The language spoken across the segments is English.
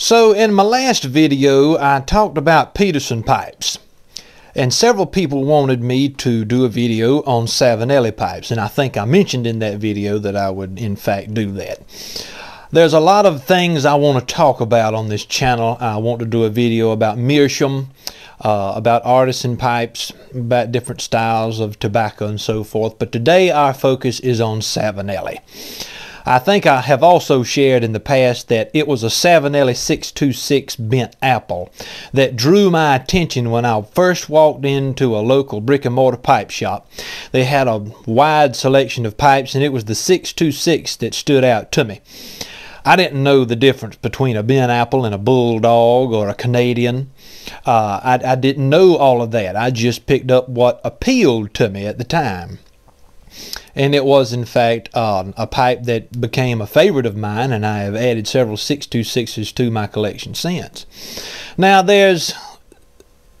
So in my last video I talked about Peterson pipes and several people wanted me to do a video on Savinelli pipes and I think I mentioned in that video that I would in fact do that. There's a lot of things I want to talk about on this channel. I want to do a video about Meerschaum, uh, about artisan pipes, about different styles of tobacco and so forth. But today our focus is on Savinelli. I think I have also shared in the past that it was a Savinelli 626 bent apple that drew my attention when I first walked into a local brick and mortar pipe shop. They had a wide selection of pipes and it was the 626 that stood out to me. I didn't know the difference between a bent apple and a bulldog or a Canadian. Uh, I, I didn't know all of that. I just picked up what appealed to me at the time and it was in fact um, a pipe that became a favorite of mine and I have added several 626s to my collection since. Now there's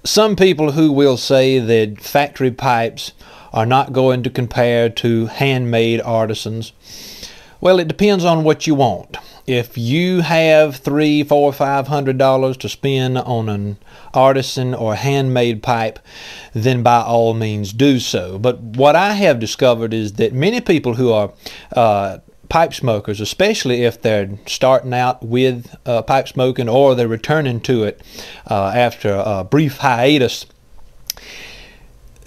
some people who will say that factory pipes are not going to compare to handmade artisans. Well, it depends on what you want if you have three, four, five hundred dollars to spend on an artisan or handmade pipe, then by all means do so. But what I have discovered is that many people who are uh, pipe smokers, especially if they're starting out with uh, pipe smoking or they're returning to it uh, after a brief hiatus,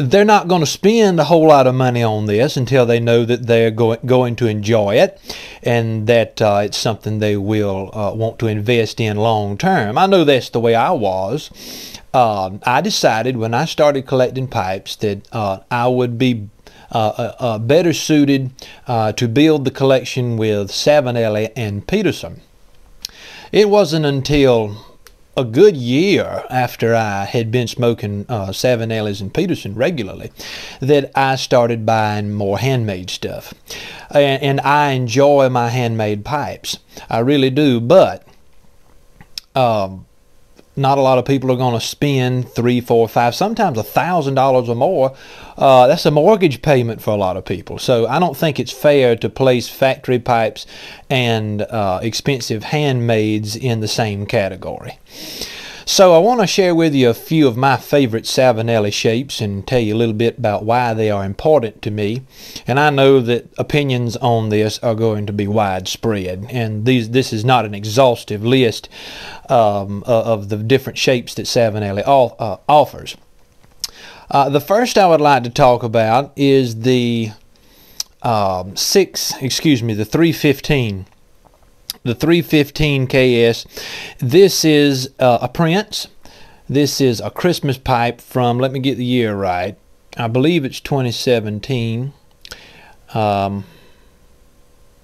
they're not going to spend a whole lot of money on this until they know that they're go going to enjoy it and that uh, it's something they will uh, want to invest in long term. I know that's the way I was. Uh, I decided when I started collecting pipes that uh, I would be uh, uh, better suited to build the collection with Savinelli and Peterson. It wasn't until a good year after I had been smoking uh, Savinellis and Peterson regularly that I started buying more handmade stuff. And, and I enjoy my handmade pipes. I really do. But um, not a lot of people are going to spend three, four, five, sometimes a thousand dollars or more. Uh, that's a mortgage payment for a lot of people. So I don't think it's fair to place factory pipes and uh, expensive handmaids in the same category. So I want to share with you a few of my favorite Savinelli shapes and tell you a little bit about why they are important to me. And I know that opinions on this are going to be widespread. And these, this is not an exhaustive list um, of the different shapes that Savinelli uh, offers. Uh, the first I would like to talk about is the um, 6, excuse me, the 315 the 315 KS. This is uh, a Prince. This is a Christmas pipe from, let me get the year right, I believe it's 2017. Um,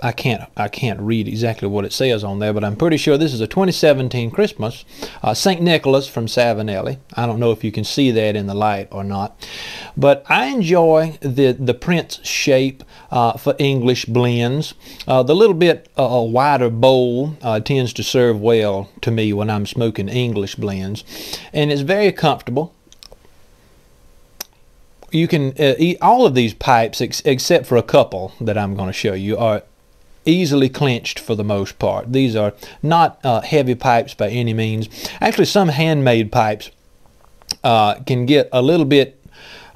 I can't I can't read exactly what it says on there, but I'm pretty sure this is a 2017 Christmas. Uh, St. Nicholas from Savinelli. I don't know if you can see that in the light or not, but I enjoy the the Prince shape uh, for English blends. Uh, the little bit uh, wider bowl uh, tends to serve well to me when I'm smoking English blends, and it's very comfortable you can uh, eat all of these pipes ex except for a couple that I'm going to show you are easily clenched for the most part. These are not uh, heavy pipes by any means. Actually, some handmade pipes uh, can get a little bit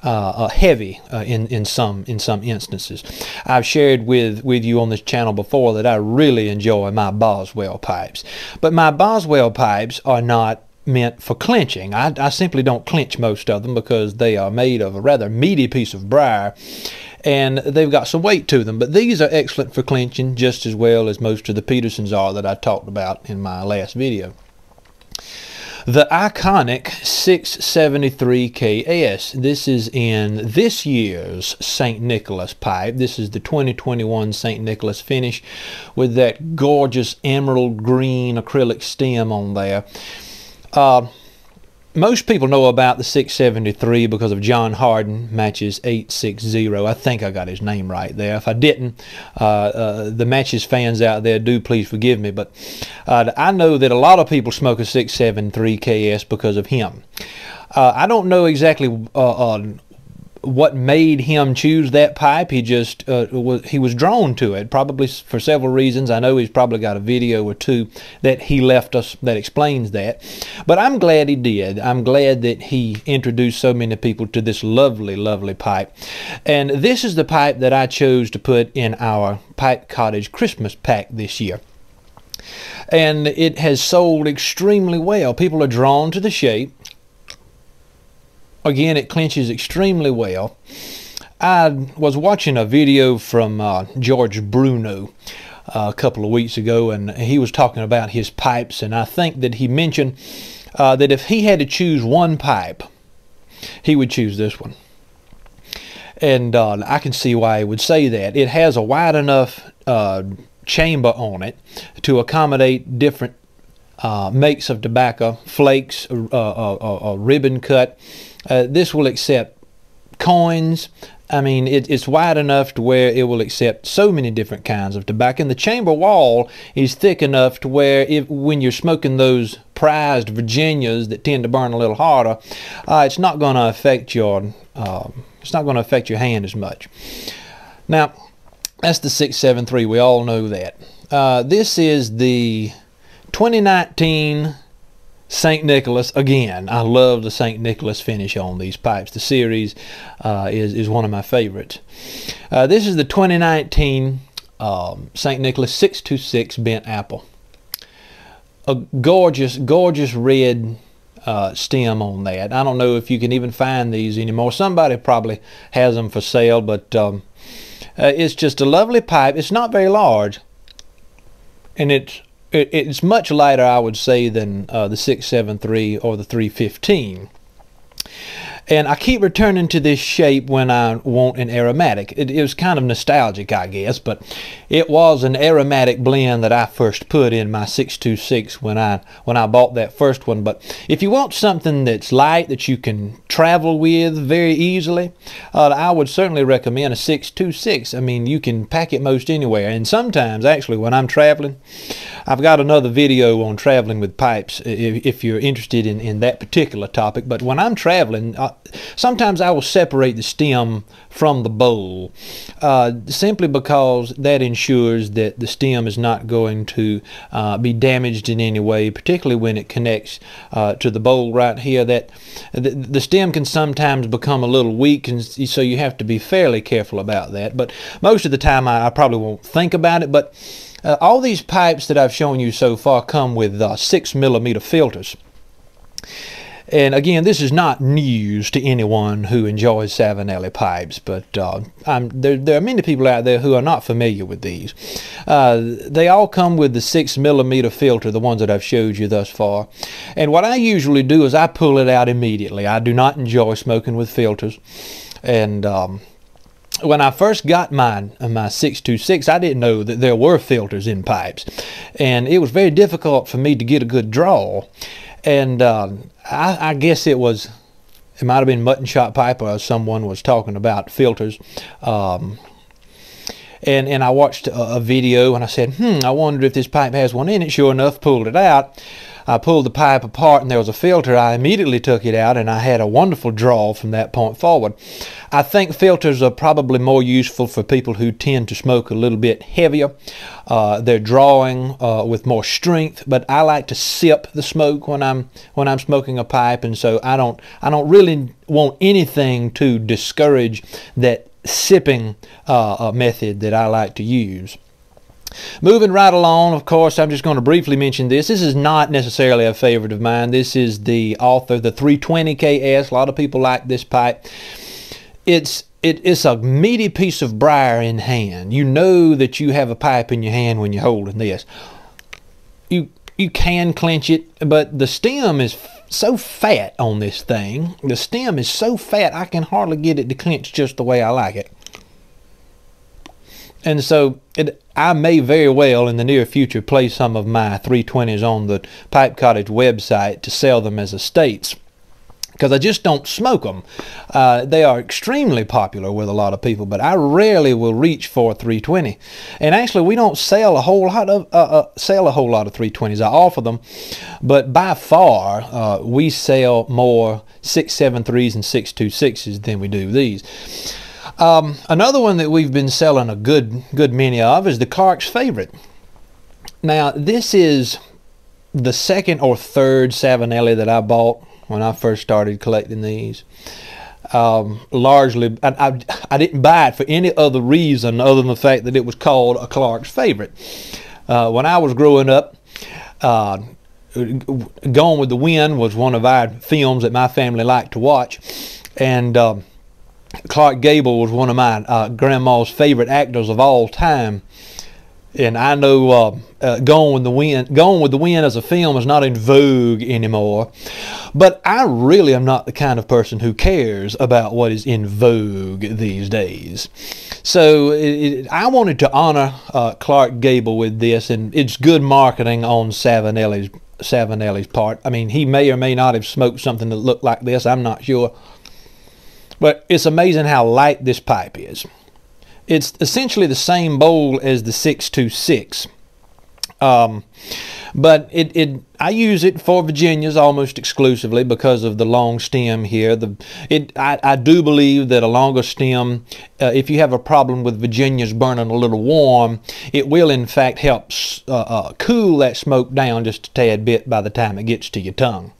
uh, uh, heavy uh, in in some in some instances. I've shared with with you on this channel before that I really enjoy my Boswell pipes, but my Boswell pipes are not meant for clinching. I, I simply don't clinch most of them because they are made of a rather meaty piece of briar and they've got some weight to them. But these are excellent for clinching just as well as most of the Petersons are that I talked about in my last video. The iconic 673KS. This is in this year's St. Nicholas pipe. This is the 2021 St. Nicholas finish with that gorgeous emerald green acrylic stem on there. Uh, most people know about the 673 because of John Harden matches 860. I think I got his name right there. If I didn't, uh, uh, the matches fans out there do please forgive me. But uh, I know that a lot of people smoke a 673 KS because of him. Uh, I don't know exactly uh, what made him choose that pipe. He just uh, was he was drawn to it, probably for several reasons. I know he's probably got a video or two that he left us that explains that. But I'm glad he did. I'm glad that he introduced so many people to this lovely, lovely pipe. And this is the pipe that I chose to put in our Pipe Cottage Christmas pack this year and it has sold extremely well. People are drawn to the shape. Again, it clinches extremely well. I was watching a video from uh, George Bruno uh, a couple of weeks ago, and he was talking about his pipes, and I think that he mentioned uh, that if he had to choose one pipe, he would choose this one. And uh, I can see why he would say that. It has a wide enough uh, chamber on it to accommodate different uh, makes of tobacco, flakes, uh, ribbon cut, uh, this will accept coins. I mean, it, it's wide enough to where it will accept so many different kinds of tobacco. And the chamber wall is thick enough to where if when you're smoking those prized Virginias that tend to burn a little harder, uh, it's not going to affect your uh, it's not going to affect your hand as much. Now, that's the 673. We all know that. Uh, this is the 2019 St. Nicholas, again, I love the St. Nicholas finish on these pipes. The series uh, is, is one of my favorites. Uh, this is the 2019 um, St. Nicholas 626 bent apple. A gorgeous, gorgeous red uh, stem on that. I don't know if you can even find these anymore. Somebody probably has them for sale, but um, uh, it's just a lovely pipe. It's not very large, and it's it, it's much lighter, I would say, than uh, the 673 or the 315. And I keep returning to this shape when I want an aromatic. It, it, was kind of nostalgic, I guess, but it was an aromatic blend that I first put in my 626 when I when I bought that first one. But if you want something that's light that you can travel with very easily, uh, I would certainly recommend a 626. I mean, you can pack it most anywhere. And sometimes, actually, when I'm traveling, I've got another video on traveling with pipes if, if you're interested in, in that particular topic. But when I'm traveling, uh, sometimes I will separate the stem from the bowl uh, simply because that ensures that the stem is not going to uh, be damaged in any way, particularly when it connects uh, to the bowl right here. That the, the, stem can sometimes become a little weak, and so you have to be fairly careful about that. But most of the time, I, I probably won't think about it. But uh, all these pipes that I've shown you so far come with uh, six millimeter filters. And again, this is not news to anyone who enjoys Savinelli pipes, but uh, there, there, are many people out there who are not familiar with these. Uh, they all come with the 6 millimeter filter, the ones that I've showed you thus far. And what I usually do is I pull it out immediately. I do not enjoy smoking with filters. And um, when I first got my my 626, I didn't know that there were filters in pipes, and it was very difficult for me to get a good draw. And uh, I, I, guess it was, it might have been Mutton Shop Pipe or someone was talking about filters. Um, and, and I watched a, a, video and I said, hmm, I wonder if this pipe has one in it. Sure enough, pulled it out. I pulled the pipe apart and there was a filter. I immediately took it out and I had a wonderful draw from that point forward. I think filters are probably more useful for people who tend to smoke a little bit heavier. Uh, they're drawing uh, with more strength, but I like to sip the smoke when I'm when I'm smoking a pipe, and so I don't I don't really want anything to discourage that sipping uh, method that I like to use. Moving right along, of course, I'm just going to briefly mention this. This is not necessarily a favorite of mine. This is the Author, the 320KS. A lot of people like this pipe. It's it, it's a meaty piece of briar in hand. You know that you have a pipe in your hand when you're holding this. You you can clench it, but the stem is so fat on this thing. The stem is so fat I can hardly get it to clench just the way I like it. And so it, I may very well in the near future place some of my 320s on the Pipe Cottage website to sell them as estates because I just don't smoke them. Uh, they are extremely popular with a lot of people, but I rarely will reach for a 320. And actually, we don't sell a whole lot of uh, uh, sell a whole lot of 320s. I offer them, but by far uh, we sell more 673s and 626s than we do these. Um, another one that we've been selling a good good many of is the Clark's favorite. Now this is the second or third Savinelli that I bought when I first started collecting these. Um, largely, I, I, I, didn't buy it for any other reason other than the fact that it was called a Clark's favorite. Uh, when I was growing up, uh, Gone with the Wind was one of our films that my family liked to watch, and um, Clark Gable was one of my uh, grandma's favorite actors of all time and I know uh, uh, Gone with the Wind, Gone with the Wind as a film is not in vogue anymore. But I really am not the kind of person who cares about what is in vogue these days. So it, it, I wanted to honor uh, Clark Gable with this, and it's good marketing on Savinelli's Savinelli's part. I mean, he may or may not have smoked something that looked like this. I'm not sure. But it's amazing how light this pipe is. It's essentially the same bowl as the 626. Um, but it, it I use it for Virginias almost exclusively because of the long stem here. The it I, I do believe that a longer stem, uh, if you have a problem with Virginias burning a little warm, it will in fact help uh, uh, cool that smoke down just a tad bit by the time it gets to your tongue.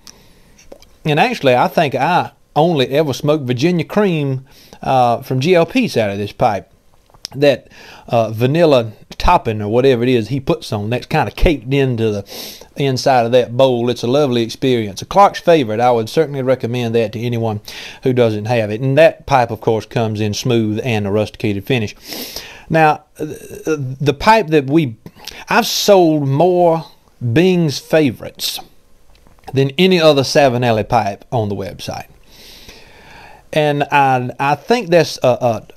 And actually, I think I only ever smoked Virginia cream uh, from GLP's out of this pipe. That uh, vanilla topping or whatever it is he puts on that's kind of caked into the inside of that bowl. It's a lovely experience. A clark's favorite. I would certainly recommend that to anyone who doesn't have it. And that pipe of course comes in smooth and a rusticated finish. Now the pipe that we i've sold more bing's favorites than any other savinelli pipe on the website and I, I think that's a, a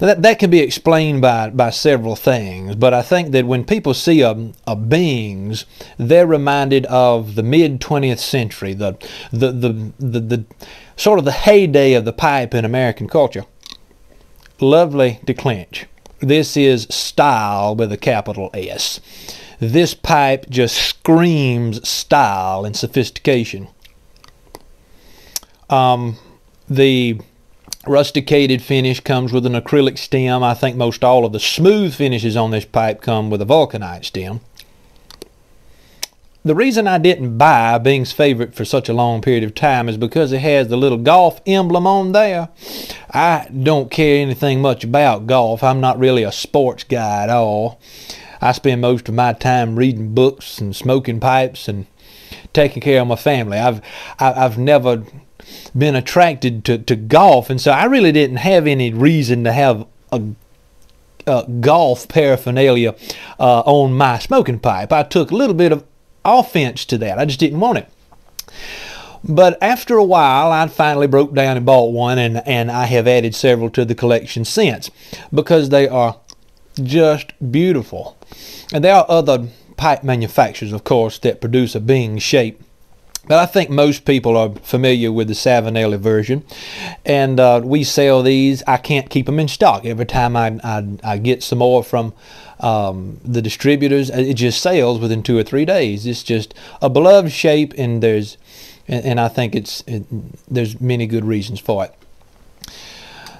that, that can be explained by, by several things, but I think that when people see um, uh, a, a Bing's, they're reminded of the mid 20th century, the, the, the, the, the sort of the heyday of the pipe in American culture. Lovely to clinch. This is style with a capital S. This pipe just screams style and sophistication. Um, the rusticated finish comes with an acrylic stem. I think most all of the smooth finishes on this pipe come with a vulcanite stem. The reason I didn't buy Bing's favorite for such a long period of time is because it has the little golf emblem on there. I don't care anything much about golf. I'm not really a sports guy at all. I spend most of my time reading books and smoking pipes and taking care of my family. I've I, have never been attracted to, to golf, and so I really didn't have any reason to have a, golf paraphernalia uh, on my smoking pipe. I took a little bit of offense to that. I just didn't want it. But after a while, I finally broke down and bought one, and, and I have added several to the collection since because they are just beautiful. And there are other pipe manufacturers, of course, that produce a Bing shape but I think most people are familiar with the Savinelli version, and uh, we sell these. I can't keep them in stock. Every time I, I, I get some more from um, the distributors, uh, it just sells within two or three days. It's just a beloved shape, and there's and, and I think it's it, there's many good reasons for it.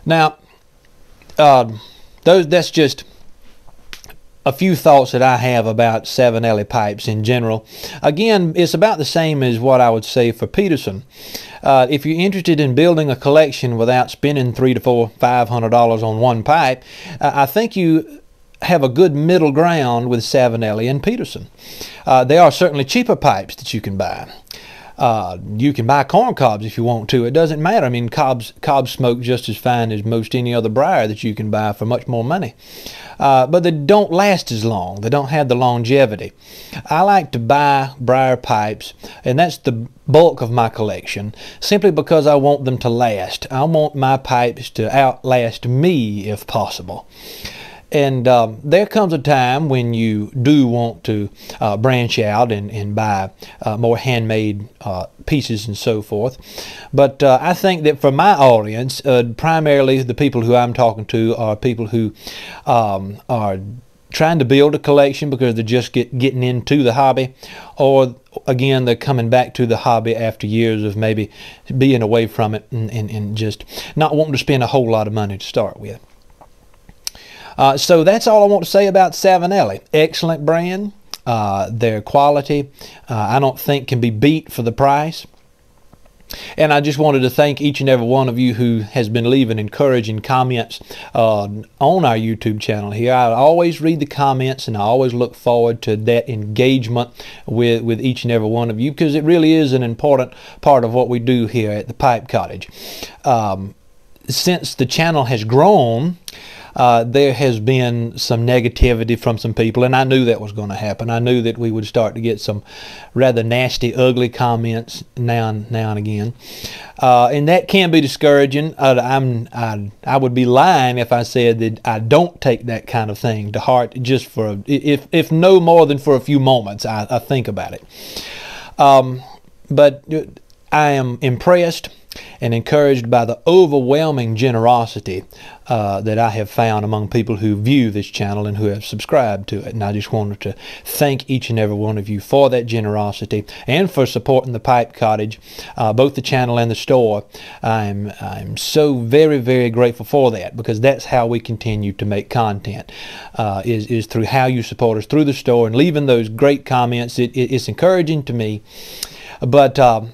Now, uh, those that's just a few thoughts that I have about Savinelli pipes in general. Again, it's about the same as what I would say for Peterson. Uh, if you're interested in building a collection without spending three to four, five hundred dollars on one pipe, uh, I think you have a good middle ground with Savinelli and Peterson. Uh, are certainly cheaper pipes that you can buy. Uh, you can buy corn cobs if you want to. It doesn't matter. I mean, cobs cobs smoke just as fine as most any other briar that you can buy for much more money. Uh, but they don't last as long. They don't have the longevity. I like to buy briar pipes, and that's the bulk of my collection, simply because I want them to last. I want my pipes to outlast me if possible. And um, there comes a time when you do want to uh, branch out and, and buy uh, more handmade uh, pieces and so forth. But uh, I think that for my audience, uh, primarily the people who I'm talking to are people who um, are trying to build a collection because they're just get, getting into the hobby or again, they're coming back to the hobby after years of maybe being away from it and, and, and just not wanting to spend a whole lot of money to start with. Uh, so that's all I want to say about Savinelli. Excellent brand. Uh, their quality, uh, I don't think can be beat for the price. And I just wanted to thank each and every one of you who has been leaving encouraging comments uh, on our YouTube channel here. I always read the comments and I always look forward to that engagement with, with each and every one of you because it really is an important part of what we do here at the Pipe Cottage. Um, since the channel has grown, uh, there has been some negativity from some people, and I knew that was going to happen. I knew that we would start to get some rather nasty, ugly comments now and now and again, uh, and that can be discouraging. Uh, I'm I, I would be lying if I said that I don't take that kind of thing to heart, just for if if no more than for a few moments. I, I think about it, um, but I am impressed and encouraged by the overwhelming generosity uh, that I have found among people who view this channel and who have subscribed to it. And I just wanted to thank each and every one of you for that generosity and for supporting the Pipe Cottage, uh, both the channel and the store. I'm, I'm so very, very grateful for that because that's how we continue to make content, uh, is, is through how you support us through the store and leaving those great comments. It, it, it's encouraging to me. But um,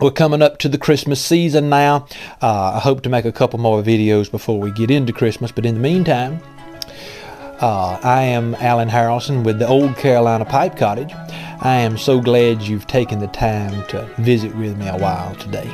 we're coming up to the Christmas season now. Uh, I hope to make a couple more videos before we get into Christmas, but in the meantime, uh, I am Alan Harrelson with the Old Carolina Pipe Cottage. I am so glad you've taken the time to visit with me a while today.